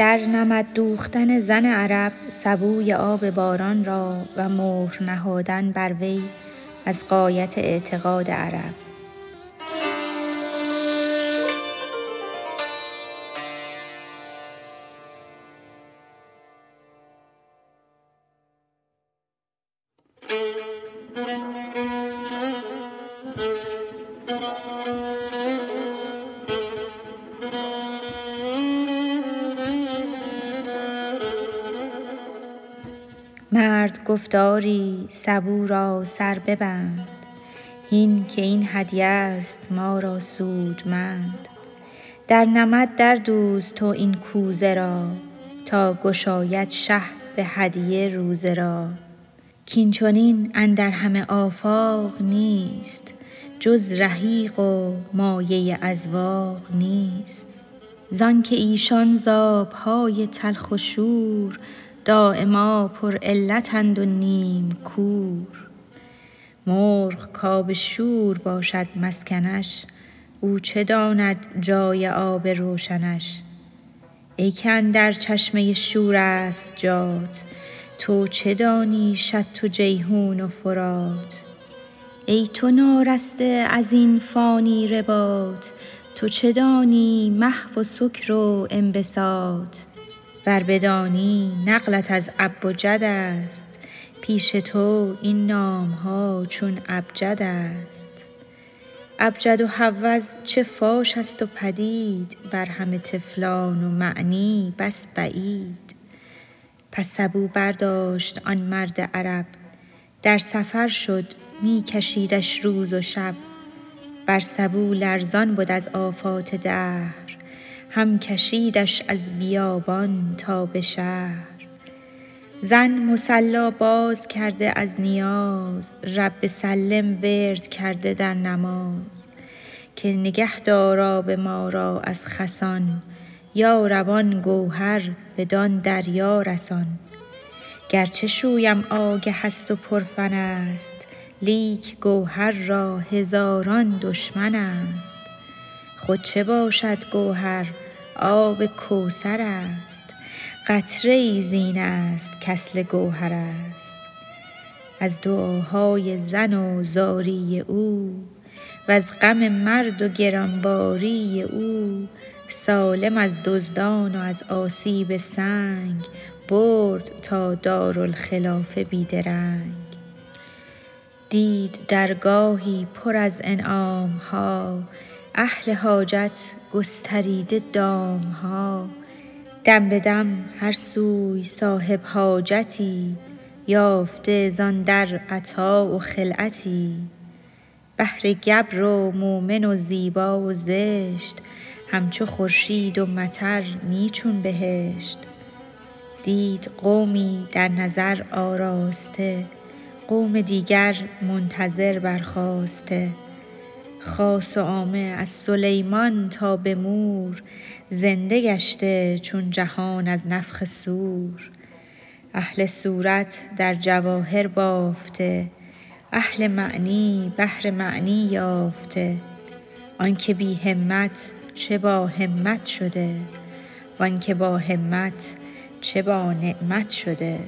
در نمد دوختن زن عرب سبوی آب باران را و مهر نهادن بر وی از غایت اعتقاد عرب. مرد گفت سبو را سر ببند. هین که این هدیه ست ما را سودمند. در نمد دردوز تو این کوزه را تا گشاید شه به هدیه روزه را. کاین چنین اندر همه آفاق نیست جز رحیق و مایه اذواق نیست. زانک ایشان ز آب های تلخ و شور دایما پرعلتند و نیم کور. مرغ کآب شور باشد مسکنش او چه داند جای آب روشنش. ای که اندر چشمه شور ست جات تو چه دانی شط و جیحون و فرات؟ ای تو نارسته از این فانی رباط تو چه دانی محو و سکر و انبساط؟ ور بدانی نقلت از اب و جد ست پیش تو این نام ها چون ابجد ست ابجد و هوز چه فاش ست و پدید بر همه طفلان و معنی بس بعید. پس سبو برداشت آن مرد عرب در سفر شد می کشیدش روز و شب. بر سبو لرزان بد از آفات دهر. هم کشیدش از بیابان تا به شهر. زن مصلا باز کرده از نیاز رب سلم ورد کرده در نماز. که نگه دار آب ما را از خسان یا رب آن گوهر بدان دریا رسان. گرچه شویم آگه ست و پرفن ست لیک گوهر را هزاران دشمن ست خود چه باشد گوهر؟ آب کوثر ست قطره ای زین ست کاصل گوهر ست از دعاهای زن و زاری او وز غم مرد و گران باری او سالم از دزدان و از آسیب سنگ برد تا دارالخلافه بی درنگ دید درگاهی پر از انعام ها اهل حاجت گستریده دام ها دم به دم هر سوی صاحب حاجتی یافته زان در عطا و خلعتی. بحر گبر و مؤمن و زیبا و زشت همچو خورشید و مطر نی چون بهشت. دید قومی در نظر آراسته قوم دیگر منتظر برخاسته. خاص و عامه از سلیمان تا به مور زنده گشته چون جهان از نفخ صور اهل صورت در جواهر بافته اهل معنی بحر معنی یافته. آنک بی همت چه باهمت شده؟ وآنک باهمت چه بانعمت شده؟